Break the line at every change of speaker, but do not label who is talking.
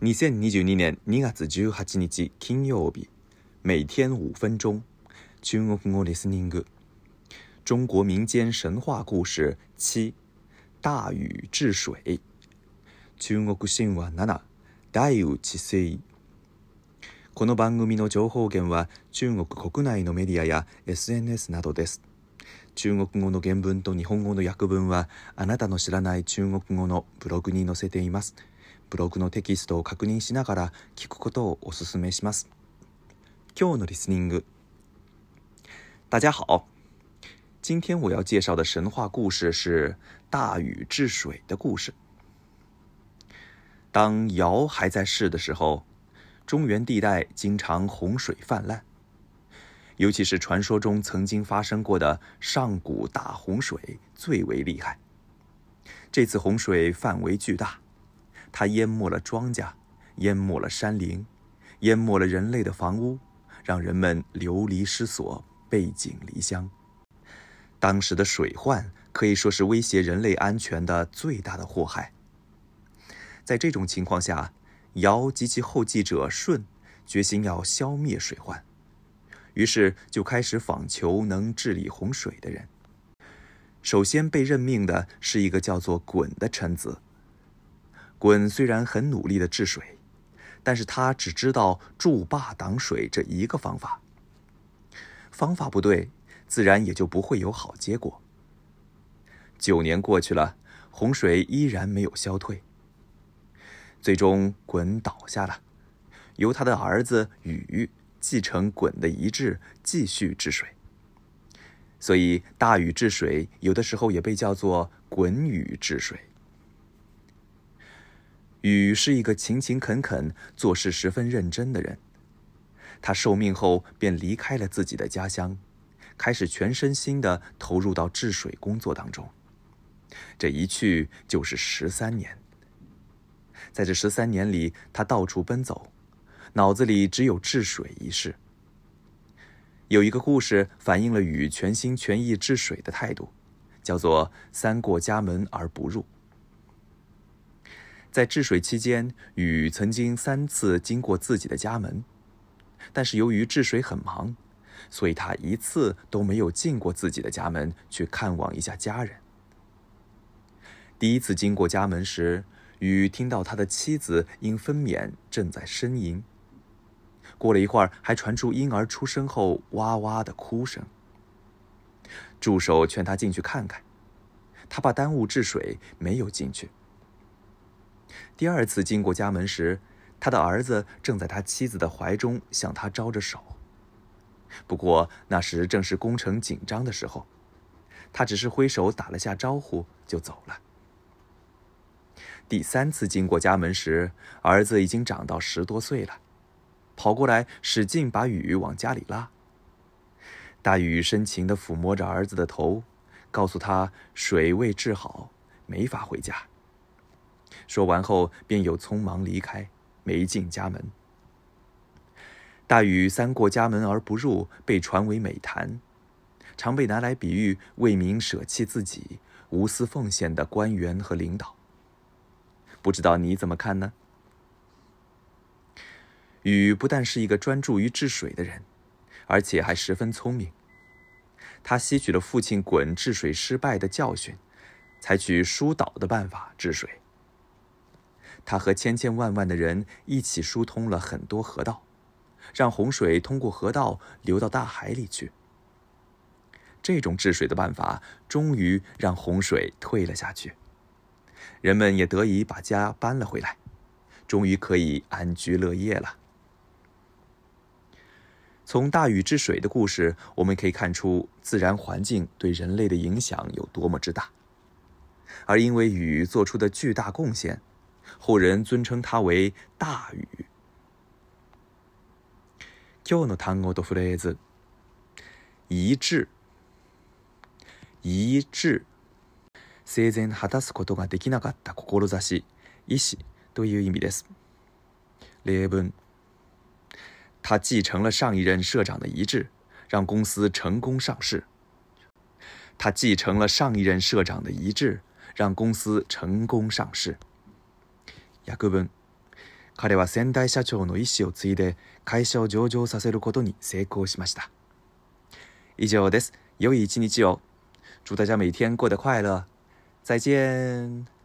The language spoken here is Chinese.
2022年2月18日金曜日每天5分钟中国語リスニング中国民间神話故事7大禹治水中国神話7大禹治水この番組の情報源は中国国内のメディアや SNS などです中国語の原文と日本語の訳文はあなたの知らない中国語のブログに載せています。ブログのテキストを確認しながら聞くことをお勧めします。今日のリスニング。大家好，今天我要介绍的神话故事是大禹治水的故事。当尧还在世的时候，中原地带经常洪水泛滥，尤其是传说中曾经发生过的上古大洪水最为厉害。这次洪水范围巨大。它淹没了庄稼，淹没了山林，淹没了人类的房屋，让人们流离失所、背井离乡。当时的水患可以说是威胁人类安全的最大的祸害。在这种情况下，尧及其后继者舜决心要消灭水患，于是就开始访求能治理洪水的人。首先被任命的是一个叫做鲧的臣子。鲧虽然很努力的治水，但是他只知道筑坝挡水这一个方法，方法不对，自然也就不会有好结果。九年过去了，洪水依然没有消退。最终，鲧倒下了，由他的儿子禹继承鲧的遗志，继续治水。所以，大禹治水有的时候也被叫做鲧禹治水。禹是一个勤勤恳恳、做事十分认真的人。他受命后便离开了自己的家乡，开始全身心的投入到治水工作当中。这一去就是十三年。在这十三年里，他到处奔走，脑子里只有治水一事。有一个故事反映了禹全心全意治水的态度，叫做“三过家门而不入”。在治水期间，禹曾经三次经过自己的家门，但是由于治水很忙，所以他一次都没有进过自己的家门去看望一下家人。第一次经过家门时，禹听到他的妻子因分娩正在呻吟，过了一会儿，还传出婴儿出生后哇哇的哭声。助手劝他进去看看，他怕耽误治水，没有进去。第二次经过家门时，他的儿子正在他妻子的怀中向他招着手。不过那时正是工程紧张的时候，他只是挥手打了下招呼就走了。第三次经过家门时，儿子已经长到十多岁了，跑过来使劲把雨往家里拉。大雨深情地抚摸着儿子的头，告诉他水未治好，没法回家。说完后，便又匆忙离开，没进家门。大禹三过家门而不入，被传为美谈，常被拿来比喻为民舍弃自己、无私奉献的官员和领导。不知道你怎么看呢？禹不但是一个专注于治水的人，而且还十分聪明。他吸取了父亲鲧治水失败的教训，采取疏导的办法治水。他和千千万万的人一起疏通了很多河道，让洪水通过河道流到大海里去。这种治水的办法终于让洪水退了下去，人们也得以把家搬了回来，终于可以安居乐业了。从大禹治水的故事，我们可以看出自然环境对人类的影响有多么之大，而因为禹做出的巨大贡献。后人尊称他为大禹。の単語とフレーズ遗志，遗志，生前哈达斯ことができなかった志向、意志，という意味です。日本，他继承了上一任社长的遗志，让公司成功上市。他继承了上一任社长的遗志，让公司成功上市。約分彼は先代社長の意思を継いで会社を上場させることに成功しました以上です良い一日を祝大家每天过得快乐再见